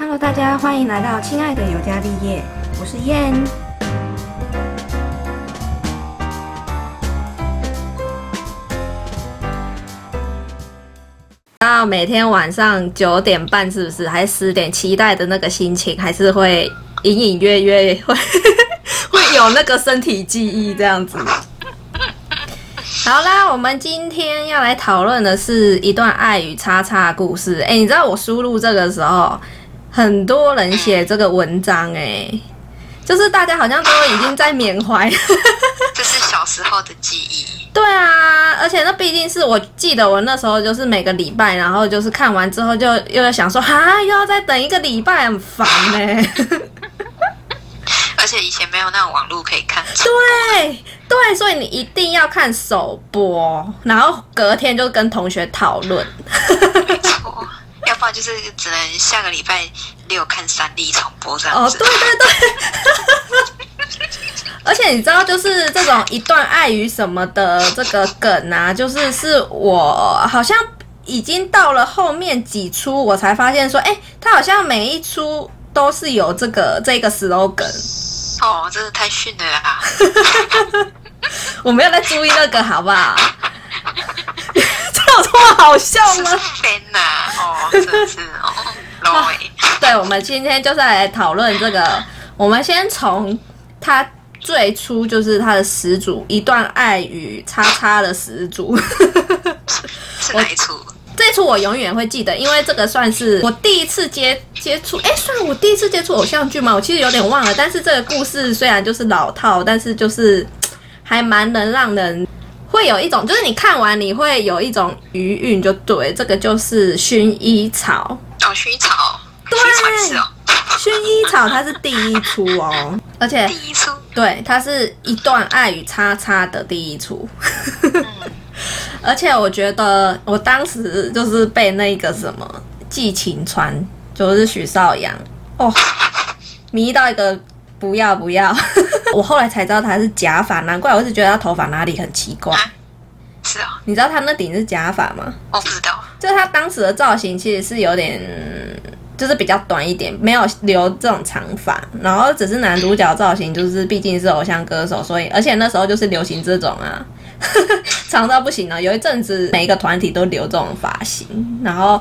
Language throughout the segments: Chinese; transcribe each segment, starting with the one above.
Hello，大家欢迎来到亲爱的尤加利叶，我是燕。到每天晚上九点半，是不是还是十点？期待的那个心情还是会隐隐约约会 会有那个身体记忆这样子。好啦，我们今天要来讨论的是一段爱与叉叉的故事。哎、你知道我输入这个时候，很多人写这个文章、哎，就是大家好像都已经在缅怀。这是小时候的记忆。对啊，而且那毕竟是我记得我那时候就是每个礼拜，然后就是看完之后就又在想说，哈，又要再等一个礼拜，很烦呢、而且以前没有那种网络可以看。对对，所以你一定要看首播，然后隔天就跟同学讨论。没错，要不然就是只能下个礼拜六看三 D 重播这样哦，子。对对对。而且你知道，就是这种一段爱与什么的这个梗啊，就是是我好像已经到了后面几出，我才发现说，哎、它好像每一出都是有这个这个 slogan。哦，真的太逊了啦！我没有在注意那个，好不好？这有这么好笑是吗哦，真是哦 对，我们今天就是来讨论这个。我们先从他最初就是他的始祖，一段爱与叉叉的始祖。是哪一出？这出我永远会记得，因为这个算是我第一次接接触，哎，算我第一次接触偶像剧吗？我其实有点忘了。但是这个故事虽然就是老套，但是就是还蛮能让人会有一种，就是你看完你会有一种余韵，就对，这个就是薰衣草。哦，薰衣草，薰衣草是哦，薰衣草它是第一出哦，而且第一出。对，它是一段爱与叉叉的第一出。而且我觉得我当时就是被那个什么《寄情川》，就是许绍洋哦，迷到一个不要不要。我后来才知道他是假发，难怪我一直觉得他头发哪里很奇怪。啊是哦，你知道他那顶是假发吗？我不知道。就是他当时的造型其实是有点，就是比较短一点，没有留这种长发，然后只是男主角造型，就是毕竟是偶像歌手，所以而且那时候就是流行这种啊，长到不行了。有一阵子每一个团体都留这种发型，然后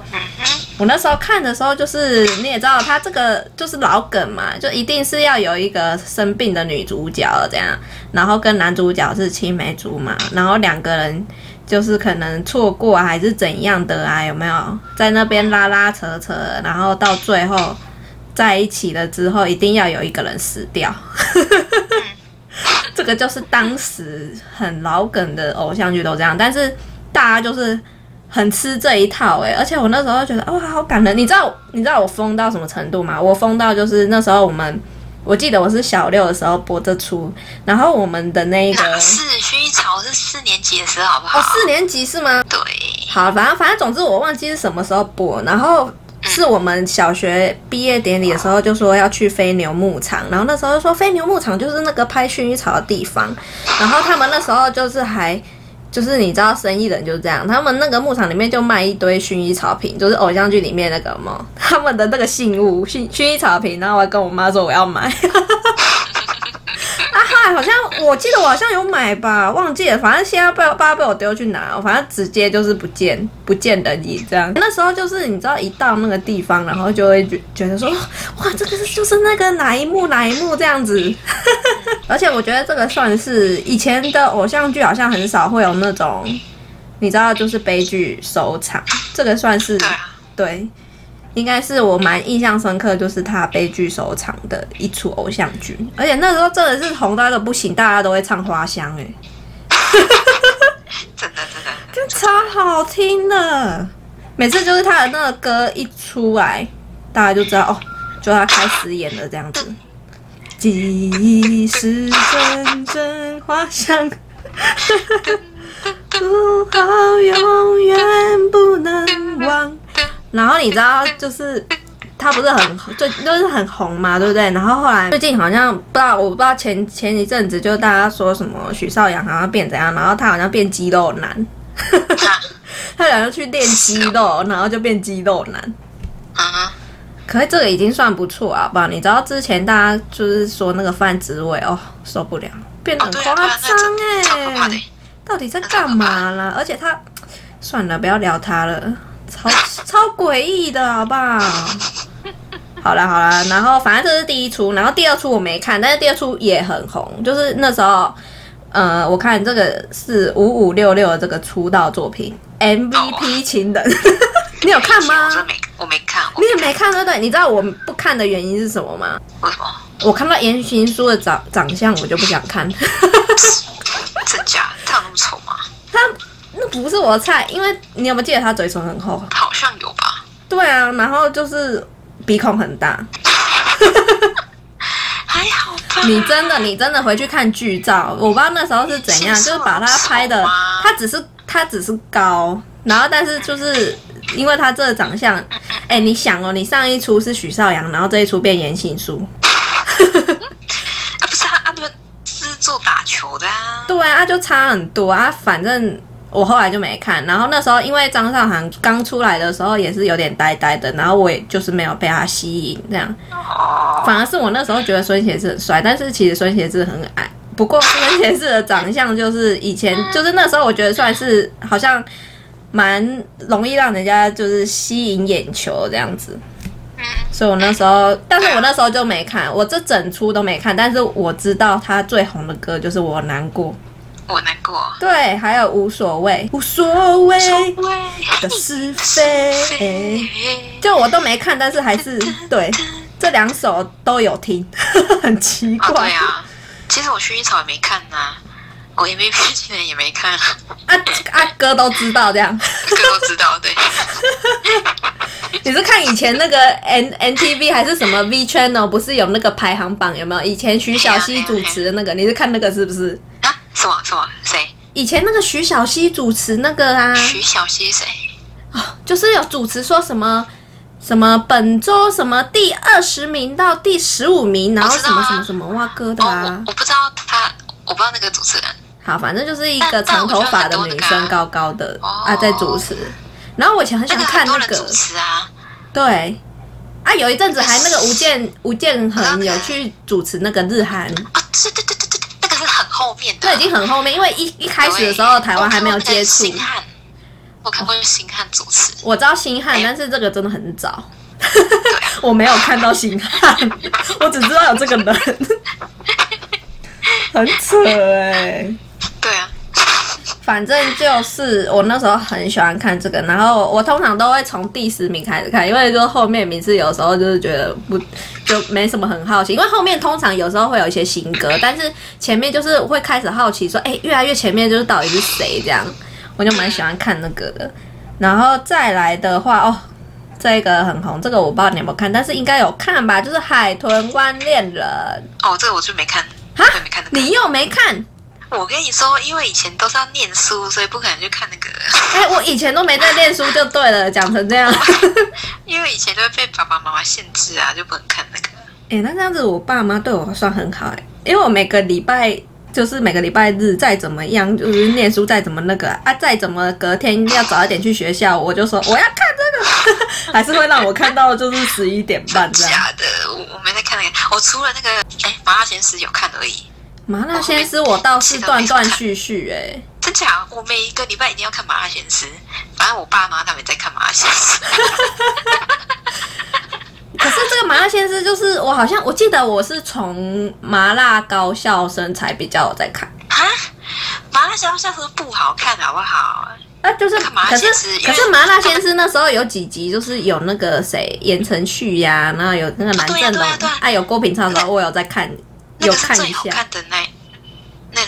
我那时候看的时候，就是你也知道，他这个就是老梗嘛，就一定是要有一个生病的女主角这样，然后跟男主角是青梅竹马，然后两个人就是可能错过还是怎样的啊，有没有在那边拉拉扯扯，然后到最后在一起了之后，一定要有一个人死掉。这个就是当时很老梗的偶像剧都这样，但是大家就是很吃这一套哎、而且我那时候觉得哇好感人，你知道你知道我疯到什么程度吗？我疯到就是那时候我们。我记得我是小六的时候播这出，然后我们的那个是薰衣草是四年级的时候，好不好？哦四年级是吗？对，好，反正反正总之我忘记是什么时候播，然后是我们小学毕业典礼的时候就说要去飞牛牧场，然后那时候就说飞牛牧场就是那个拍薰衣草的地方，然后他们那时候就是还。就是你知道生意人就是这样，他们那个牧场里面就卖一堆薰衣草瓶，就是偶像剧里面那个嘛，他们的那个信物薰薰衣草瓶，然后我还跟我妈说我要买。好像我记得我好像有买吧，忘记了，反正现在被不知道被我丢去哪，反正直接就是不见不见的你这样。那时候就是你知道一到那个地方，然后就会觉觉得说，哇，这个是就是那个哪一幕哪一幕这样子。而且我觉得这个算是以前的偶像剧好像很少会有那种，你知道就是悲剧收场，这个算是对，应该是我蛮印象深刻，就是他悲剧收场的一出偶像剧，而且那时候真的是红到一个不行，大家都会唱花香、欸，真 的真的，就，超好听的。每次就是他的那个歌一出来，大家就知道哦，就他开始演了这样子。记忆是阵阵花香，不好永远不能忘。然后你知道，就是他不是很最就是很红嘛，对不对？然后后来最近好像不知道，我不知道前前一阵子就大家说什么许绍洋好像变怎样，然后他好像变肌肉男，他好像去练肌肉，然后就变肌肉男。啊，可是这个已经算不错啊，好不？你知道之前大家就是说那个范植伟哦，受不了，变得哦，很夸张哎。到底在干嘛啦？而且他算了，不要聊他了，超超诡异的，好不好？好啦好了，然后反正这是第一出，然后第二出我没看，但是第二出也很红，就是那时候，呃，我看这个是五五六六的这个出道作品 MVP 情人，你有看吗我？没，我没看，你也没看对不对？你知道我不看的原因是什么吗？为什么？我看到言行书的长长相，我就不想看。真假？他有那么丑吗？他那不是我的菜，因为你有没有记得他嘴唇很厚？好像有吧。对啊，然后就是鼻孔很大。还好吧。你真的，你真的回去看剧照，我不知道那时候是怎样，就是把他拍的，他只是他只是高，然后但是就是因为他这个长相，哎、你想哦，你上一出是许绍洋，然后这一出变言情书，啊，不是啊，啊，不是是做打球的啊。对啊，就差很多啊，反正。我后来就没看，然后那时候因为张韶涵刚出来的时候也是有点呆呆的，然后我也就是没有被他吸引这样，哦，反而是我那时候觉得孙协志很帅，但是其实孙协志很矮。不过孙协志的长相就是以前就是那时候我觉得算是好像蛮容易让人家就是吸引眼球这样子。嗯，所以我那时候，但是我那时候就没看，我这整出都没看，但是我知道他最红的歌就是《我难过》，我难过。对，还有无所谓，无所谓。的是非，就我都没看，但是还是对这两首都有听，很奇啊，怪对啊，其实我薰衣草也没看呐、我 MVP 今年也没看，啊啊，哥都知道这样。哥都知道，对，你是看以前那个 N N T V 还是什么 V Channel？不是有那个排行榜有没有？以前徐小溪主持的那个，你是看那个是不是？啊，什么什么谁？以前那个徐小溪主持那个啊，徐小溪谁？哦就是有主持说什么什么本周什么第二十名到第十五名，然后什么什么什么哇哥的哦，啊我。我不知道他，我不知道那个主持人。好，反正就是一个长头发的女生，高高的哦啊，在主持。然后我以前很喜欢看那个主持啊，对，啊，有一阵子还那个吴建吴建衡有去主持那个日韩，啊，对对对对对，那个是很后面的，这已经很后面，因为一一开始的时候台湾还没有接触。我看过那个。星汉，我看过星汉主持，我知道星汉，但是这个真的很早，我没有看到星汉，我只知道有这个人，很扯哎、对啊，反正就是我那时候很喜欢看这个，然后我通常都会从第十名开始看，因为就后面名次有时候就是觉得不就没什么很好奇，因为后面通常有时候会有一些新歌，但是前面就是会开始好奇说，哎、越来越前面就是到底是谁这样，我就蛮喜欢看那个的。然后再来的话，哦，这个很红，这个我不知道你有没有看，但是应该有看吧，就是《海豚湾恋人哦，这个我就没看，哈没看那》，个。你又没看？我跟你说，因为以前都是要念书，所以不可能去看那个。哎、我以前都没在念书就对了，讲成这样。因为以前就会被爸爸妈妈限制啊，就不能看那个。哎、那这样子我爸妈对我算很好哎、因为我每个礼拜就是每个礼拜日再怎么样，就是念书再怎么那个啊，再怎么隔天要早一点去学校，我就说我要看这个，还是会让我看到就是十一点半这样。假的，我我没在看那个，我除了那个哎麻辣鲜师有看而已。麻辣鲜师我倒是断断续续哎、真假？我每一个礼拜一定要看麻辣鲜师，反正我爸妈他们在看麻辣鲜师。可是这个麻辣鲜师就是我好像我记得我是从麻辣高校生才比较有在看。啊，麻辣鲜师下次不好看好不好？啊，就是，可是可是麻辣鲜师那时候有几集，就是有那个谁言承旭呀，然后有那个蓝正龙对呀对呀，啊有郭品超的时候，我有在看，有看一下，最好看的那，那个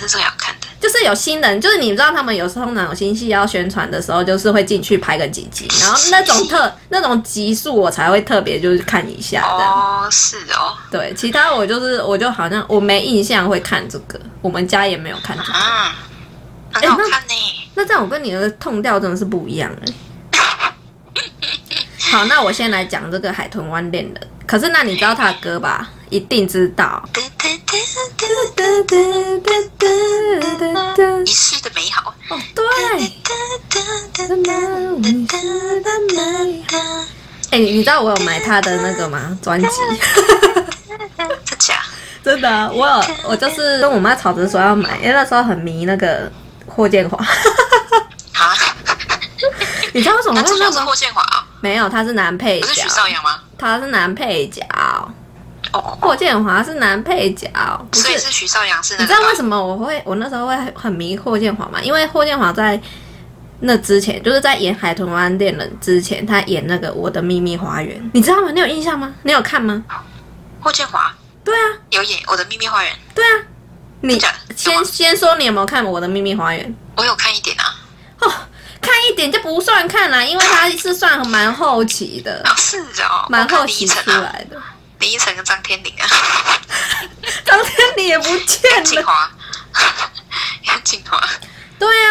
是最好看的。就是有新人，就是你知道他们有时候通常有新戏要宣传的时候，就是会进去拍个几集，然后那种特那种集数我才会特别就是看一下。哦，是哦，对，其他我就是我就好像我没印象会看这个，我们家也没有看这个。啊，很好看呢。那这样我跟你的痛调真的是不一样哎。好，那我先来讲这个海豚湾恋人。可是那你知道他的歌吧？一定知道。哒哒，一世的美好。哦，对。哒哒哒哒哒哒哒哒哒。哎，你你知道我有买他的那个吗？专辑。哈哈哈。真的，我有，我就是跟我妈吵着说要买，因为那时候很迷那个霍建华。哈哈哈。啊？你知道为什么？他是霍建华？没有，他是男配。是徐少强吗？他是男配角。哦，霍建华是男配角，不是所以是徐少阳是那。你知道为什么我会我那时候会很迷霍建华吗？因为霍建华在那之前，就是在演《海豚湾恋人》之前，他演那个《我的秘密花园》，你知道吗？你有印象吗？你有看吗？霍建华对啊，有演《我的秘密花园》，对啊。你先先说你有没有看《我的秘密花园》？我有看一点啊。哦，看一点就不算看啦，因为他是算蛮后期的，啊，是哦，蛮后期出来的。林依晨跟张天林啊，张天林也不见了。杨锦华，杨锦华，对啊，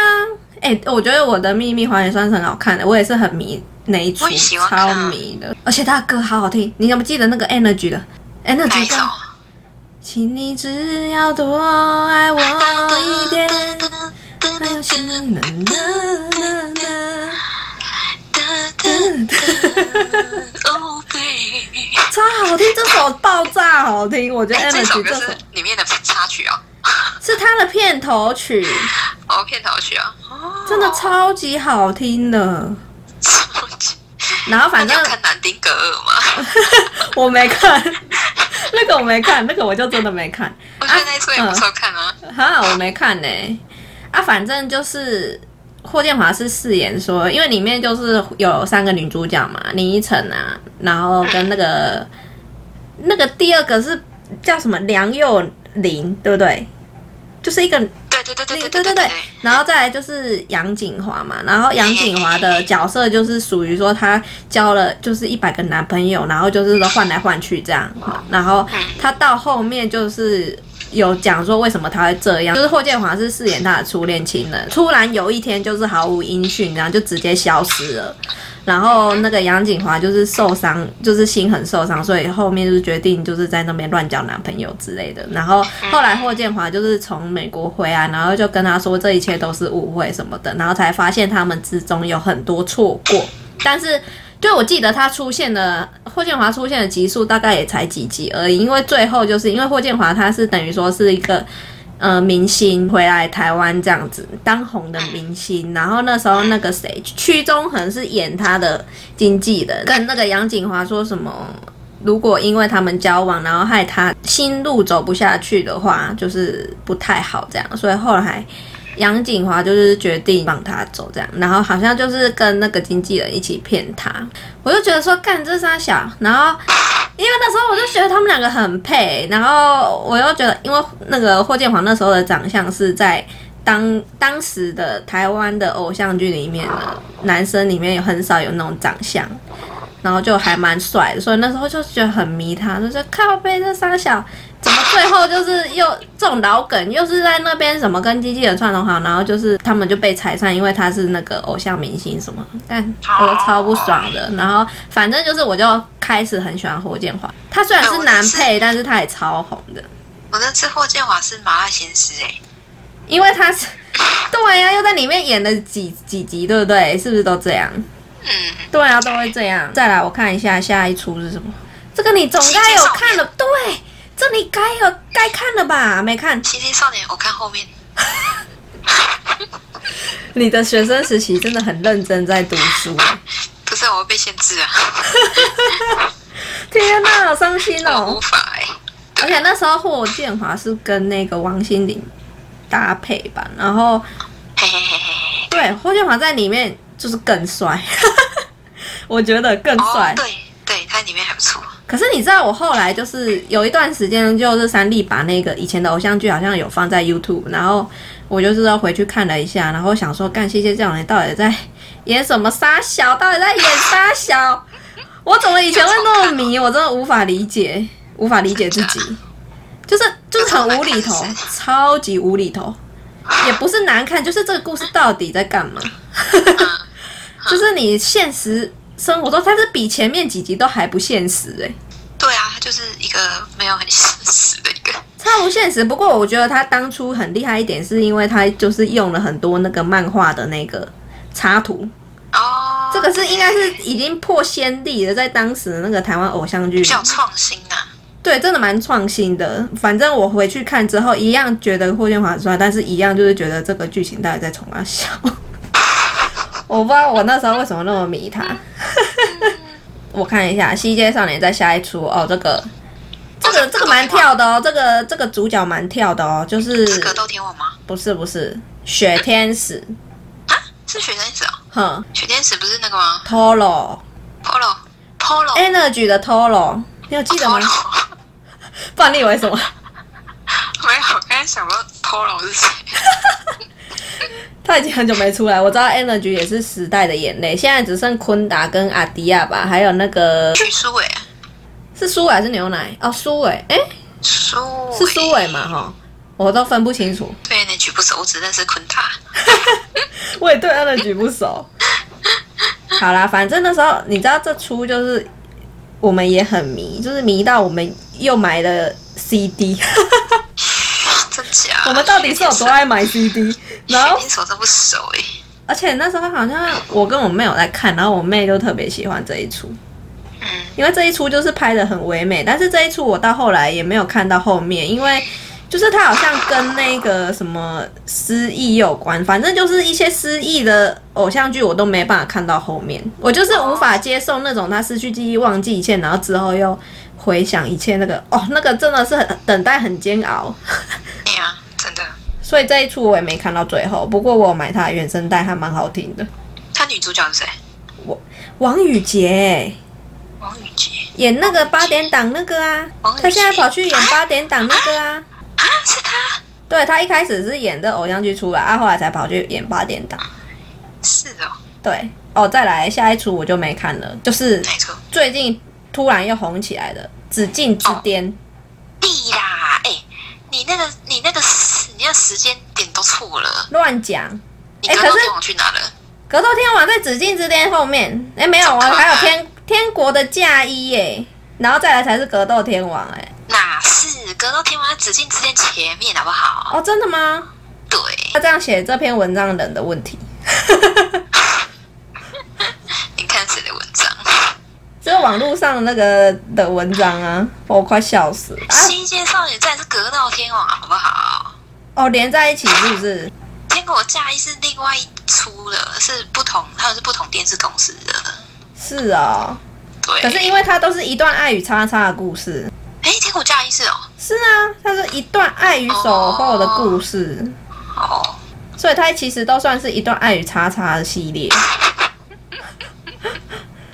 哎、我觉得我的秘密花园算是很好看的，我也是很迷那一出超啊。迷的。而且他的歌好好听，你有没有记得那个 Energy 的？哪 Energy？请你只要多爱我一点，还有心能能能能哦，baby，超好听，这首爆炸好听，我觉得哎，这首歌是里面的插曲啊，是他的片头曲，哦，片头曲啊，哦真的超级好听的。超级。然后反正看南丁格尔吗？我没看，那个我没看，那个我就真的没看。我觉得那一出也不错看啊。哈，我没看呢、啊，反正就是霍建华是饰演说，因为里面就是有三个女主角嘛，林依晨啊，然后跟那个 那个第二个是叫什么梁又林，对不对？就是一个对对对对对对对对，然后再来就是杨景华嘛，然后杨景华的角色就是属于说她交了就是一百个男朋友，然后就是说换来换去这样，然后她到后面就是有讲说为什么他会这样，就是霍建华是饰演他的初恋情人，突然有一天就是毫无音讯，然后就直接消失了。然后那个杨景华就是受伤，就是心很受伤，所以后面就是决定就是在那边乱交男朋友之类的。然后后来霍建华就是从美国回来，然后就跟他说这一切都是误会什么的，然后才发现他们之中有很多错过。但是就我记得他出现的霍建华出现的集数大概也才几集而已，因为最后就是因为霍建华他是等于说是一个。呃，明星回来台湾这样子当红的明星，然后那时候那个谁，屈中恒是演他的经纪人，跟那个杨锦华说什么，如果因为他们交往，然后害他心路走不下去的话，就是不太好这样，所以后来杨锦华就是决定放他走这样，然后好像就是跟那个经纪人一起骗他，我就觉得说干这仨小，然后因为那时候我就觉得他们两个很配，然后我又觉得，因为那个霍建华那时候的长相是在当当时的台湾的偶像剧里面的男生里面有很少有那种长相，然后就还蛮帅的，所以那时候就觉得很迷他，就是靠背这仨小。怎么最后就是又这种老梗，又是在那边什么跟机器人串通好，然后就是他们就被拆散，因为他是那个偶像明星什么，但我都超不爽的。然后反正就是我就开始很喜欢霍建华，他虽然是男配，但是他也超红的，我那次霍建华是麻辣鲜师哎，因为他是 对呀、又在里面演了几几集，对不对？是不是都这样？嗯，对啊，都会这样。再来，我看一下下一出是什么。这个你总该有看了，对，这你该有该看了吧？没看？奇迹少年我看后面，你的学生时期真的很认真在读书。不是我会被限制啊，天哪，好伤心我哦无！法哎，而且那时候霍建华是跟那个王心凌搭配吧，然后嘿嘿嘿嘿嘿，对霍建华在里面就是更帅，我觉得更帅哦，。对对，他里面还不错，可是你知道，我后来就是有一段时间，就是三立把那个以前的偶像剧好像有放在 YouTube，然后我就是要回去看了一下，然后想说，干谢谢这种人到底在演什么沙小，到底在演沙小？我怎么以前会那么迷？我真的无法理解，无法理解自己，就是就是很无厘头，超级无厘头，也不是难看，就是这个故事到底在干嘛？就是你现实生活中，它是比前面几集都还不现实哎、对啊，它就是一个没有很现实的一个，超不现实。不过我觉得他当初很厉害一点，是因为他就是用了很多那个漫画的那个插图，哦，这个是应该是已经破先例了，在当时的那个台湾偶像剧比，较创新啊、对，真的蛮创新的。反正我回去看之后，一样觉得霍建华很帅，但是一样就是觉得这个剧情到底在冲他笑。我不知道我那时候为什么那么迷他。我看一下《西街少年》在下一出哦，这个这个这个蛮跳的哦，这个这个主角蛮跳的哦，就是是格斗天王吗？不是不是雪天使，啊，是雪天使哦。哼雪天使不是那个吗，Toro？Polo Polo Energy 的 Tolo，你有记得吗？Polo 不然你以为什么？没有，我刚才想到 Polo 是谁？他已经很久没出来，我知道 Energy 也是时代的眼泪，现在只剩昆达跟阿迪亚吧，还有那个许书伟，是苏伟还是牛奶？哦，苏伟，哎、苏是苏伟嘛？哈，我都分不清楚，对，那局不熟，我只认识昆达。我也对 Energy 不熟。好啦，反正那时候你知道这出就是我们也很迷，就是迷到我们又买了 CD，真假？我们到底是有多爱买 CD？然后雪天手都不熟哎。而且那时候好像我跟我妹有在看，然后我妹就特别喜欢这一出。嗯，因为这一出就是拍的很唯美，但是这一出我到后来也没有看到后面，因为就是它好像跟那个什么失忆有关，反正就是一些失忆的偶像剧我都没办法看到后面，我就是无法接受那种他失去记忆、忘记一切，然后之后又回想一切那个哦，那个真的是很等待很煎熬，对啊，真的。所以这一出我也没看到最后，不过我有买它的原声带，还蛮好听的。他女主角是谁？王宇杰王宇杰演那个八点档那个啊他现在跑去演八点档那个啊。啊，是他？对他一开始是演的偶像剧出来，啊，后来才跑去演八点档。是哦，对，哦，再来下一出我就没看了，就是？最近突然又红起来的《紫禁之巅》地啦，哎、你那个你那个时你那个时间点都错了，乱讲。你哎可是格斗天王去哪了？格斗天王在《紫禁之巅》后面，哎，没有啊，还有天天国的嫁衣耶，然后再来才是格斗天王，哎，哪是？格斗天王在紫禁之巅前面好不好？哦，真的吗？对，他这样写这篇文章人的问题，你看谁的文章？网络上那个的文章啊，我快笑死了啊！西街少女战是格斗天王好不好？哦，连在一起是不是？天国嫁衣是另外一出的，是不同，他们是不同电视公司的。是哦，对，可是因为它都是一段爱与叉叉的故事。哎，天国嫁衣是哦，是啊，它是一段爱与守候的故事，哦，所以它其实都算是一段爱与叉叉的系列。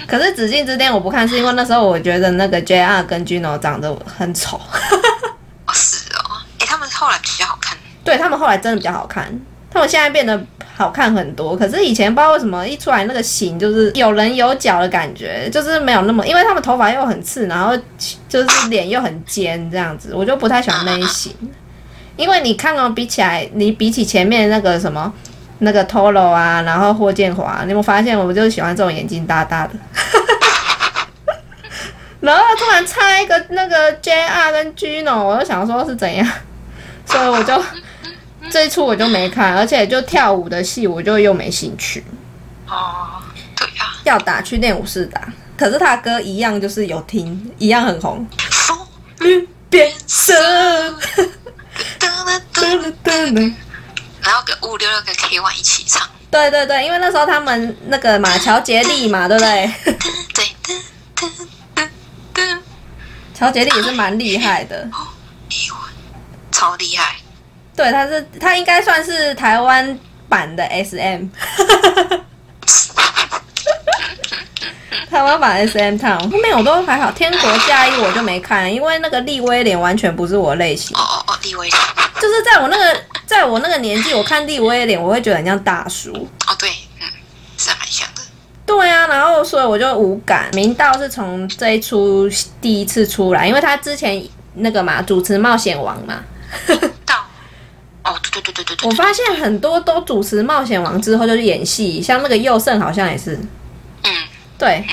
可是《紫禁之巅》我不看，是因为那时候我觉得那个 JR 跟 Gino 长得很丑，哦是哦，哎，他们后来比较好看。对他们后来真的比较好看，他们现在变得好看很多。可是以前不知道为什么一出来那个型就是有棱有角的感觉，就是没有那么，因为他们头发又很刺，然后就是脸又很尖这样子，我就不太喜欢那一型。因为你看哦，比起来，你比起前面那个什么那个 Toro 啊，然后霍建华，你有没有发现我就喜欢这种眼睛大大的？然后突然插一个那个 JR 跟 Gino，我就想说是怎样，所以我就 这一出我就没看，而且就跳舞的戏我就又没兴趣。哦，对呀、要打去练武室打，可是他的歌一样就是有听，一样很红。风绿变色，然后跟五六六跟 K One 一起唱，对对对，因为那时候他们那个马乔杰利嘛，对不对？对噔噔噔噔，乔杰利也是蛮厉害的，超厉害，对，他是他应该算是台湾版的 SM，台湾版 SM Town 后面我都还好，天国嫁衣我就没看，因为那个利威廉完全不是我类型。哦，哦哦，立威廉，就是在我那个在我那个年纪，我看利威廉我会觉得很像大叔。哦对，对啊，然后所以我就无感。明道是从这一出第一次出来，因为他之前那个嘛主持《冒险王》嘛，到，哦对对对对对对，我发现很多都主持《冒险王》之后就去演戏，像那个佑胜好像也是，嗯，对，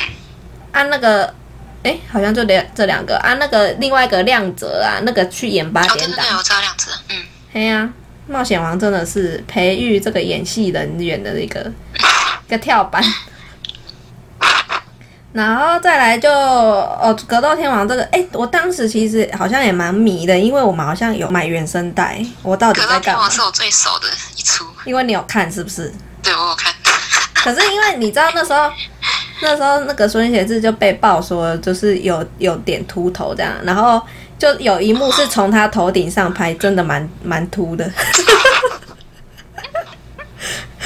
按、那个。哎，好像就两这两个啊，那个另外一个亮泽啊，那个去演八哦对点档对对，，我知道亮泽，嗯，嘿呀、冒险王真的是培育这个演戏人员的一个 一个跳板。然后再来就哦，格斗天王这个，哎，我当时其实好像也蛮迷的，因为我们好像有买原声带。我到底在干嘛斗天王？是我最熟的一出，因为你有看是不是？对我有看。可是因为你知道那时候，那时候那个孙协志就被爆说就是有有点秃头这样，然后就有一幕是从他头顶上拍，真的蛮蛮秃的。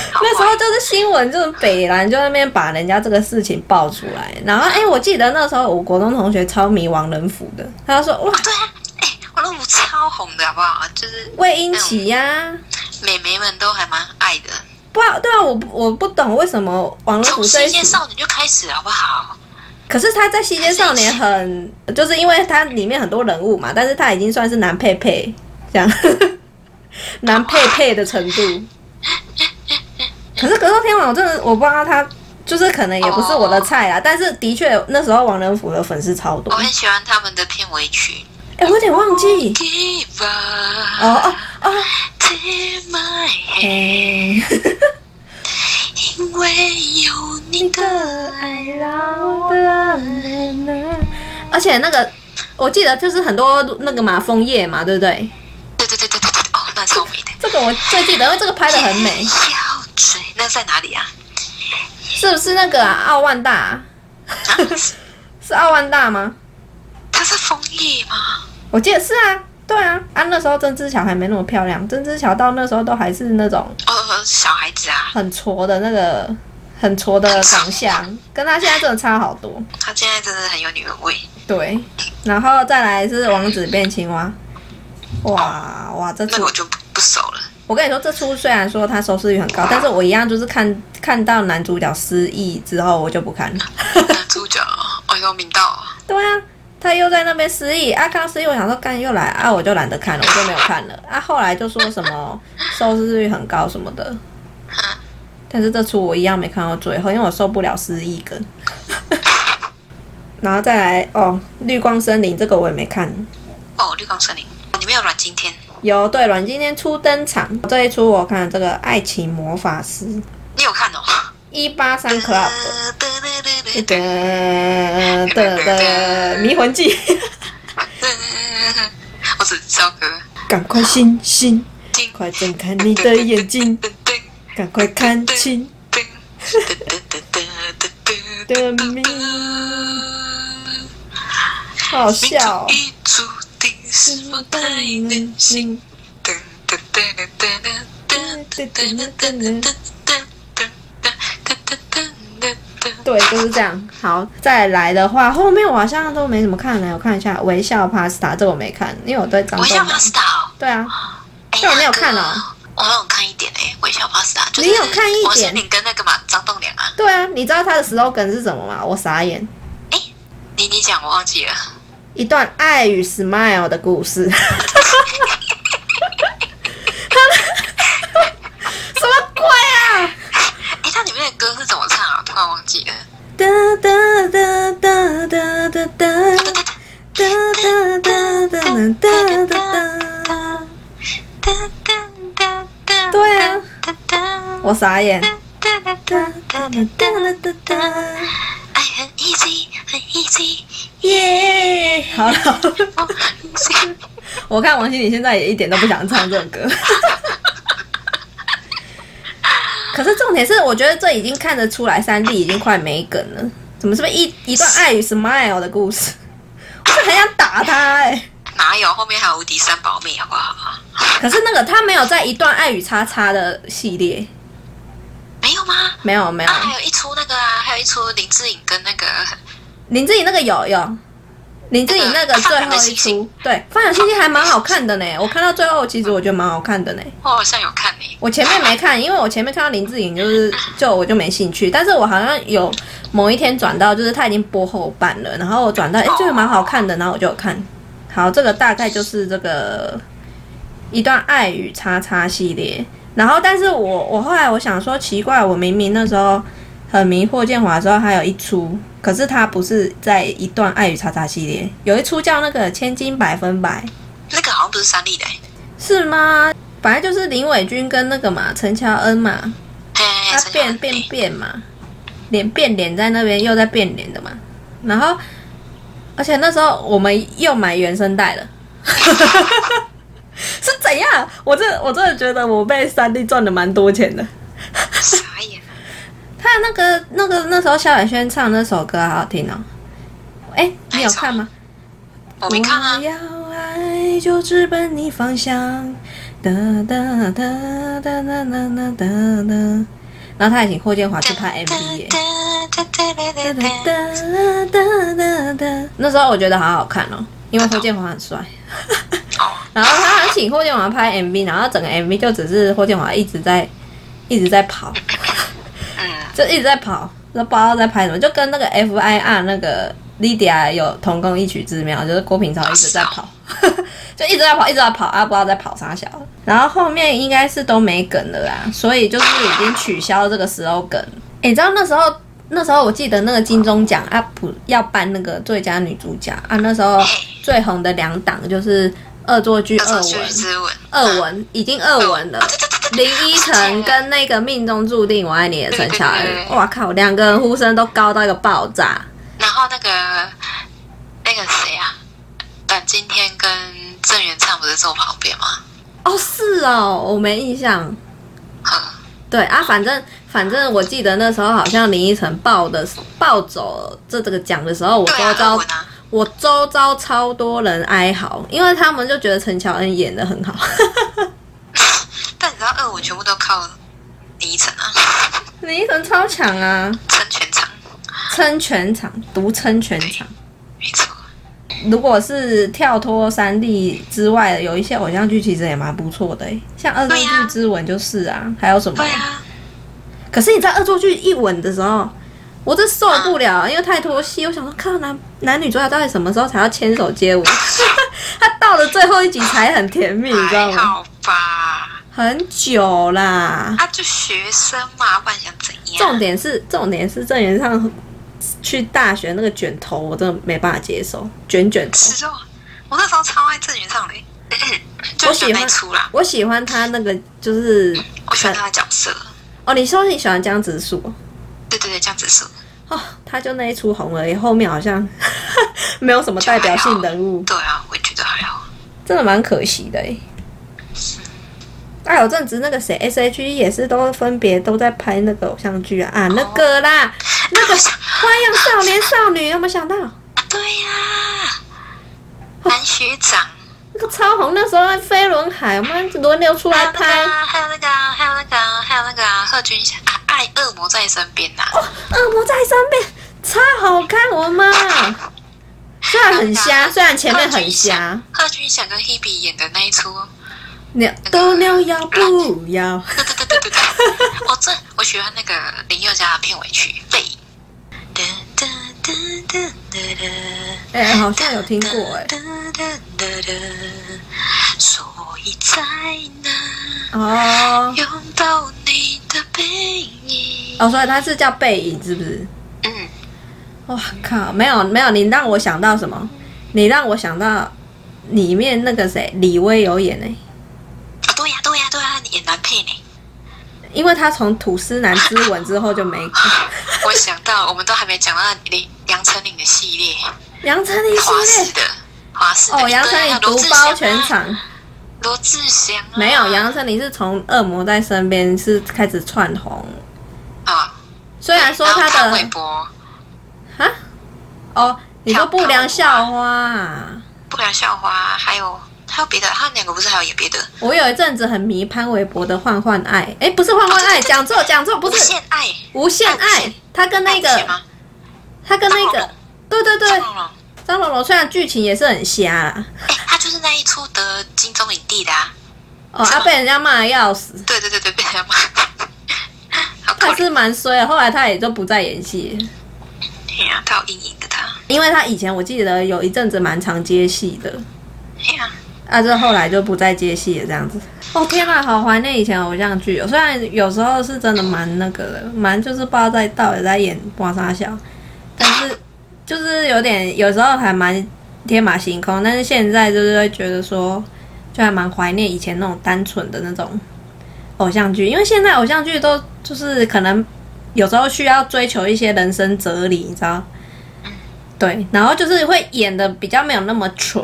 那时候就是新闻，就是北兰就那边把人家这个事情爆出来，然后哎、我记得那时候我国中同学超迷王仁甫的，他就说哇，对啊，哎、王仁甫超红的好不好？就是魏英奇呀、美眉们都还蛮爱的，不啊，对啊，我不我不懂为什么王仁《甫这一出，西街少年》就开始了好不好？可是他在《西街少年》很，就是因为他里面很多人物嘛，但是他已经算是男配配这样，男配配的程度。可是《格斗天王》我真的我不知道他，就是可能也不是我的菜啦，但是的确那时候王仁甫的粉丝超多。我很喜欢他们的片尾曲。哎、我有点忘记。哦哦哦，take my hand，嘿。因为有你的爱让我而且那个，我记得就是很多那个嘛枫叶嘛，对不对？对对对对对对，哦，那超美的。这个我最记得，因为这个拍的很美，那在哪里啊？是不是那个啊？奥万大、啊？啊 是奥万大吗？它是枫叶吗？我记得是啊，对啊，啊那时候曾之乔还没那么漂亮，曾之乔到那时候都还是那种呃，小孩子啊，很挫的那个很挫的长相，跟他现在真的差好多。他现在真的很有女人味。对，然后再来是王子变青蛙，哇哇，这个我就不不熟了。我跟你说，这出虽然说它收视率很高，但是我一样就是看看到男主角失忆之后，我就不看了。男 主角，哦呦，明道，对啊，他又在那边失忆啊，看到失忆，我想说干又来啊，我就懒得看了，我就没有看了啊。后来就说什么 收视率很高什么的，但是这出我一样没看到最后，因为我受不了失忆梗。然后再来哦，绿光森林这个我也没看。哦，绿光森林，里面有阮经天，有对阮今天初登场这一出，我看这个《爱情魔法师》你有看哦？一八三 club 对的的的迷魂记，我只知道歌。赶快醒醒，快睁开你的眼睛，赶快看清的命。好好笑、哦。是否太任性？噔噔噔噔噔噔噔噔噔噔噔噔对，就是这样。好，再来的话，后面我好像都没怎么看呢。我看一下《微笑 Pasta》，这个我没看，因为我对张栋梁微笑帕。斯塔，对啊，哎这我没有看哦。我好像看一点诶，微笑帕斯塔，就是你有看一点王心凌跟那个嘛张栋梁啊。对啊，你知道他的 slogan 是什么吗？我傻眼。你你讲我忘记了。一段爱与 smile 的故事。什么鬼啊？哎，它里面的歌是怎么唱啊？突然忘记了。哒哒哒哒哒哒哒哒哒哒哒哒哒哒。对啊，我傻眼。哒哒哒哒哒哒。爱很 easy，很 easy，耶！好了。我看王心凌现在也一点都不想唱这首歌。可是重点是，我觉得这已经看得出来，三弟已经快没梗了。怎么是不是一一段爱与 smile 的故事？我是很想打他哎、哪有？后面还有无敌三宝妹，好不好？可是那个他没有在一段爱与叉叉的系列，没有吗？没有没有啊，。还有一出那个啊，还有一出林志颖跟那个林志颖那个有有，林志颖那个最后一出，对《放养星星》还蛮好看的呢。我看到最后，其实我觉得蛮好看的呢。我好像有看你、我前面没看，因为我前面看到林志颖就是 就我就没兴趣，但是我好像有某一天转到，就是他已经播后半了，然后我转到，哎、这个蛮好看的，然后我就有看。好，这个大概就是这个一段爱与叉叉系列。然后，但是我我后来我想说，奇怪，我明明那时候很迷霍建华的时候，还有一出，可是他不是在一段爱与叉叉系列，有一出叫那个千金百分百，那个好像不是三立的、欸，是吗？本来就是林伟君跟那个嘛陈乔恩嘛，他变变变嘛，脸变脸在那边又在变脸的嘛。然后，而且那时候我们又买原声带了，是怎样？我这我真的觉得我被三 D 赚了蛮多钱的。他那个那个那时候萧亚轩唱那首歌好好听哦。哎，你有看吗？我没看啊我。要爱就直奔你方向，哒哒哒哒哒哒哒哒哒。然后他还请霍建华去拍 MV 耶。哒哒哒哒哒哒。那时候我觉得好好看哦，因为霍建华很帅。哦，然后他还请霍建华拍 MV，然后整个 MV 就只是霍建华一直在一直在跑，嗯，就一直在跑，都不知道在拍什么，就跟那个 FIR 那个 Lydia 有同工异曲之妙，就是郭品超一直在跑，就一直在跑，一直在跑啊，不知道在跑啥小。然后后面应该是都没梗了啦，所以就是已经取消这个 slogan。诶你知道那时候？那时候我记得那个金钟奖啊，不要颁那个最佳女主角啊，那时候最红的两档就是《恶作剧二恶作文剧》，之吻，二文已经二文了。林依晨跟那个命中注定我爱你的陈乔恩哇靠，两个人呼声都高到一个爆炸。然后那个那个谁啊，阮经天跟郑元畅不是坐旁边吗？哦，是哦，我没印象。嗯，对啊，反正反正我记得那时候好像林依晨抱的抱走这这个奖的时候，我对啊，周遭二文啊，我周遭超多人哀嚎，因为他们就觉得陈乔恩演的很好。但你知道二五全部都靠李依晨啊，李依晨超强啊，撑全场，撑全场，独撑全场。没错。如果是跳脱三 D 之外的，有一些偶像剧其实也蛮不错的诶，像《恶作剧之吻》就是啊，还有什么对？啊，可是你在恶作剧一吻的时候，我真受不了，因为太拖戏。我想说，看男男女主角到底什么时候才要牵手接吻？他到了最后一集才很甜蜜，你知道吗？好吧？很久啦。啊，就学生嘛，不然想怎样？重点是，重点是郑元畅去大学那个卷头，我真的没办法接受，卷卷头。是哦，我那时候超爱郑元畅的，我喜欢出啦，我喜欢他那个，就是我喜欢他的角色。哦，你说你喜欢江直树对对对，这样子说。哦，他就那一出红而已，后面好像 没有什么代表性人物，对啊，我也觉得还好。真的蛮可惜的哎。啊，有阵子那个谁，S H E 也是都分别都在拍那个偶像剧啊，啊那个啦，那个《花样少年少女》有没有想到？对呀、男学长，那个超红，那时候在飞轮海，我们轮流出还有那个来拍。啊，还有那个啊，还有那个啊，还有那个啊，贺军翔啊，爱恶魔在身边呐、恶魔在身边，超好看，我的妈！虽然很瞎，虽然前面很瞎，贺军翔跟 Hebe 演的那一出，鸟都鸟要不要？对对对对对对，我最 我喜欢那个林宥嘉的片尾曲《背影》。哒哒哒哒哒哒哎、好像有听过哎、哒哒哒哒所以在那哦拥抱你的背影。哦，所以他是叫背影，是不是？嗯，哇靠，没有没有，你让我想到什么？你让我想到里面那个谁，李威有演哎、啊，对呀对呀对呀，你演男配呢。因为他从吐司男之吻之后就没 我想到，我们都还没讲到林杨丞琳的系列，杨丞琳系列的哦，杨丞琳独包全，场。罗志祥啊。没有，杨丞琳是从《恶魔在身边》是开始窜红，啊，虽然说他的柏啊，哦，你说不良校花、啊，不良校花，还有还有别的，他们两个不是还有演别的？我有一阵子很迷潘玮柏的《换换爱》，哎，不是《换换爱》，讲错讲错，不无是限爱，无限爱他跟那个？他跟那个对对对张，龙龙，虽然剧情也是很瞎啦，哎，他就是那一出得金钟影帝的啊！哦，他被人家骂的要死，对对对对，被人家骂。他是蛮衰的，后来他也就不再演戏了，哎呀，他有阴影的他，因为他以前我记得有一阵子蛮常接戏的，哎呀，啊，这后来就不再接戏了，这样子。哦天呐，好怀念以前偶像剧哦！虽然有时候是真的蛮那个的，蛮就是不知道在到底在演刮痧笑，但是就是有点有时候还蛮天马行空。但是现在就是会觉得说，就还蛮怀念以前那种单纯的那种偶像剧，因为现在偶像剧都就是可能有时候需要追求一些人生哲理，你知道？对，然后就是会演的比较没有那么蠢，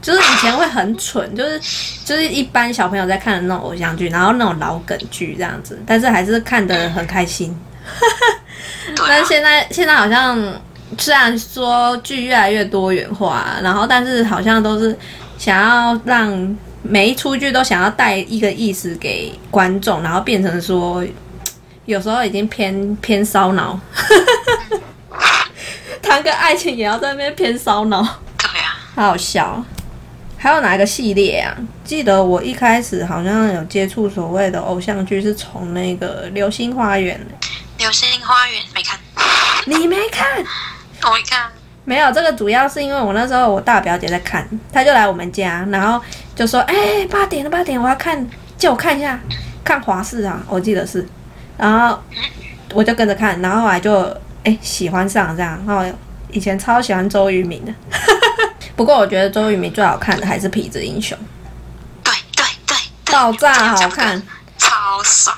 就是以前会很蠢，就是就是一般小朋友在看的那种偶像剧，然后那种老梗剧这样子，但是还是看得很开心。但是，现在现在好像虽然说剧越来越多元化，然后但是好像都是想要让每一出剧都想要带一个意思给观众，然后变成说有时候已经偏偏烧脑，谈个爱情也要在那边偏烧脑，对啊，好好笑。还有哪一个系列啊？记得我一开始好像有接触所谓的偶像剧，是从那个《流星花园》。流星花园没看，你没看？我没看，没有，这个主要是因为我那时候我大表姐在看，她就来我们家，然后就说：“哎、八点了，八点，我要看，借我看一下，看华视啊，我记得是。”然后我就跟着看，然后后来就哎、喜欢上这样，然后以前超喜欢周渝民的，不过我觉得周渝民最好看的还是《痞子英雄。对对对》，爆炸好看，，超帅，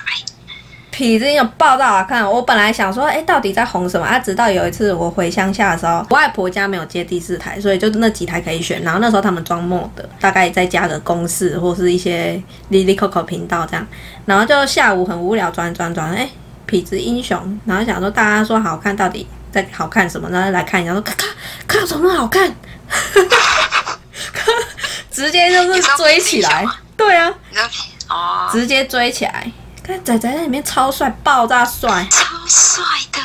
痞子英雄爆炸好看。我本来想说，哎、到底在红什么啊？直到有一次我回乡下的时候，我外婆家没有接第四台，所以就那几台可以选。然后那时候他们装模的，大概再加个公式或是一些 Lily Coco 频道这样。然后就下午很无聊，转转转，哎、痞子英雄。然后想说大家说好看，到底在好看什么？然后来看一下，说看看看怎么那么好看，直接就是追起来。对啊，直接追起来。看仔仔在里面超帅，爆炸帅。超帅的，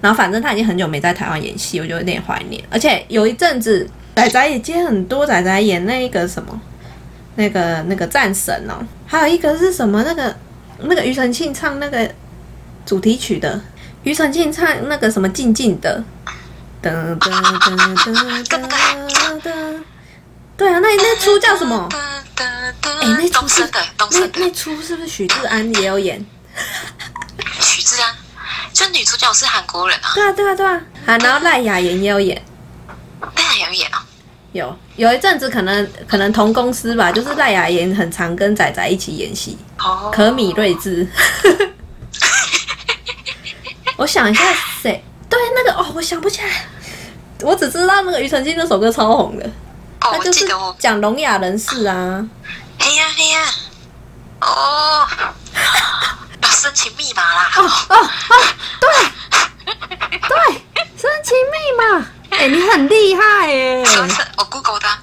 然后反正他已经很久没在台湾演戏，我就有点怀念。而且有一阵子，仔仔也接很多，仔仔演那个什么，那个那个战神哦，还有一个是什么？那个那个庾澄庆唱那个主题曲的，庾澄庆唱那个什么静静的，噔噔噔噔噔噔，对啊，那那出叫什么？哎哎、那出是的，东那升的那出是不是许志安也有演？许志安，就女主角是韩国人啊，对啊，对啊，对啊，啊，然后赖雅妍也有演。那还有演哦，有有一阵子可能可能同公司吧，就是赖雅妍很常跟仔仔一起演戏，哦，可米瑞兹。我想一下谁？对，那个哦，我想不起来。我只知道那个庾澄庆那首歌超红的，哦，我他就是记得哦，讲聋哑人士啊。嘿呀嘿呀，哦，有申请密码啦，哦哦哦，对对，申请密码。哎、你很厉害耶！是不是？我 Google 的啊，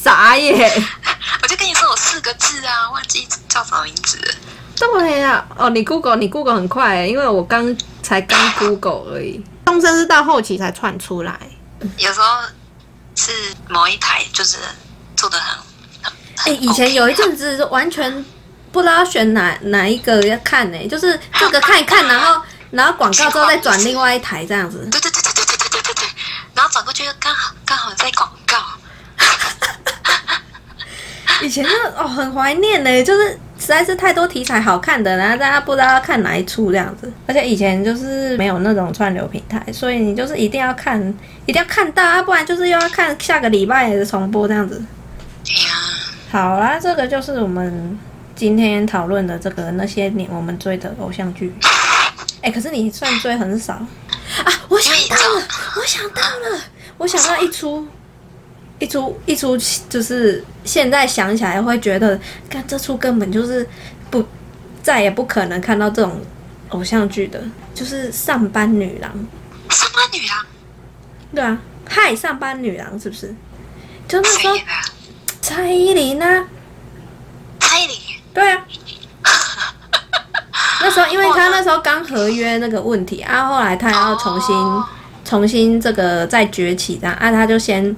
傻耶！我就跟你说我四个字啊，忘记叫什么名字了。对呀、哦，你 Google 你 Google 很快耶，因为我刚才刚 Google 而已，钟声是到后期才窜出来。有时候是某一台就是做的很，哎、以前有一阵子完全不知道选哪哪一个要看呢、就是 这个看一看，然后然后广告之后再转另外一台这样子。对对对对对对对对对对，然后转过去刚好刚好在广告，以前真的哦很怀念呢，就是实在是太多题材好看的，然后大家不知道要看哪一出这样子。而且以前就是没有那种串流平台，所以你就是一定要看，一定要看到啊，不然就是又要看下个礼拜的重播这样子。哎呀，好啦，这个就是我们今天讨论的这个那些年我们追的偶像剧。哎、可是你算追很少啊！我想到了，我想到了，我想到一出，一出一出，就是现在想起来会觉得，看这出根本就是不再也不可能看到这种偶像剧的，就是上班女郎。上班女郎对啊，嗨，上班女郎是不是？就那时候？蔡依林啊，蔡依林。对啊。那时候，因为他那时候刚合约那个问题啊，后来他要重新、哦重新这个再崛起，这样啊，他就先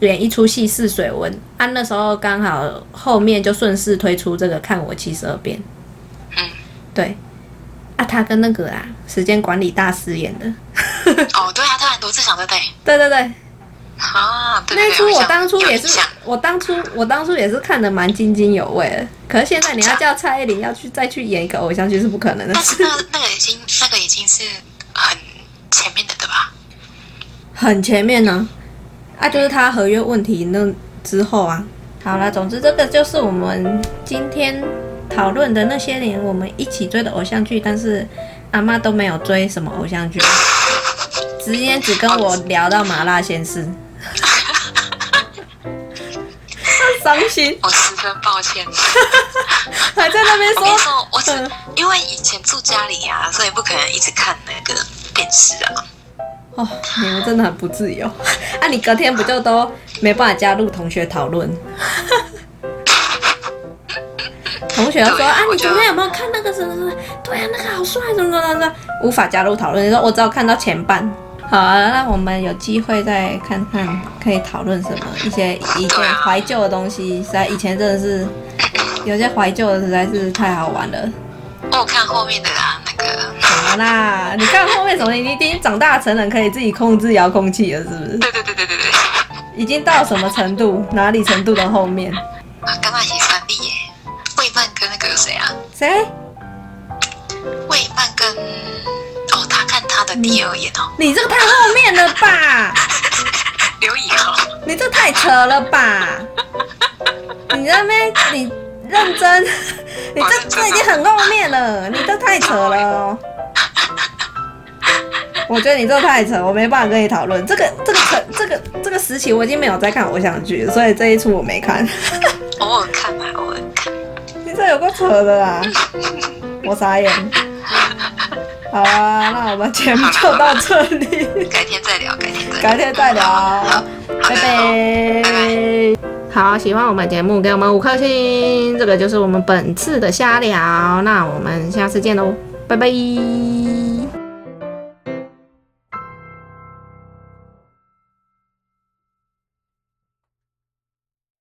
演一出戏试水温啊。那时候刚好后面就顺势推出这个《看我七十二变》，嗯，对啊，他跟那个啊时间管理大师演的，哦，对啊，对啊，罗志祥对不对？对对对，啊，对对对，那一出我当初也是我当初我当初也是看的蛮津津有味的。可是现在你要叫蔡依林要去再去演一个偶像剧是不可能的事但是，那那个已经那个已经是很前面的对吧？很前面呢、啊，就是他合约问题那之后啊。好了，总之这个就是我们今天讨论的那些年我们一起追的偶像剧，但是阿妈都没有追什么偶像剧，直接只跟我聊到麻辣鲜师，伤心，我十分抱歉。还在那边说，我跟你说，我只嗯因为以前住家里啊，所以不可能一直看那个电视啊。哦，你们真的很不自由。啊，你隔天不就都没办法加入同学讨论？同学说啊，你昨天有没有看那个什么什么？对啊，那个好帅，什么什么什么，无法加入讨论。你说我只有看到前半。好啊，那我们有机会再看看可以讨论什么一些以前怀旧的东西。实在以前真的是有些怀旧的实在是太好玩了。我看后面的啊，那个啦？你看后面什么？你已经长大成人，可以自己控制遥控器了，是不是？对对对对对对，已经到什么程度？哪里程度的后面？啊，刚刚写三 D 耶，魏曼跟那个谁啊？谁？魏曼跟哦，他看他的第二眼哦，你这个太后面了吧？刘以豪。你这太扯了吧？你那边你认真，你这这已经很后面了，你这太扯了哦。我觉得你这太扯，我没办法跟你讨论这个这个扯这个这个时期，我已经没有在看偶像剧，所以这一出我没看。偶尔看吧，偶尔看。你这有个扯的啦，我傻眼。好啊，那我们节目就到这里，改天再聊，改天再聊。改天再聊，好拜拜。好，喜欢我们节目，给我们五颗星。这个就是我们本次的瞎聊，那我们下次见喽，拜拜。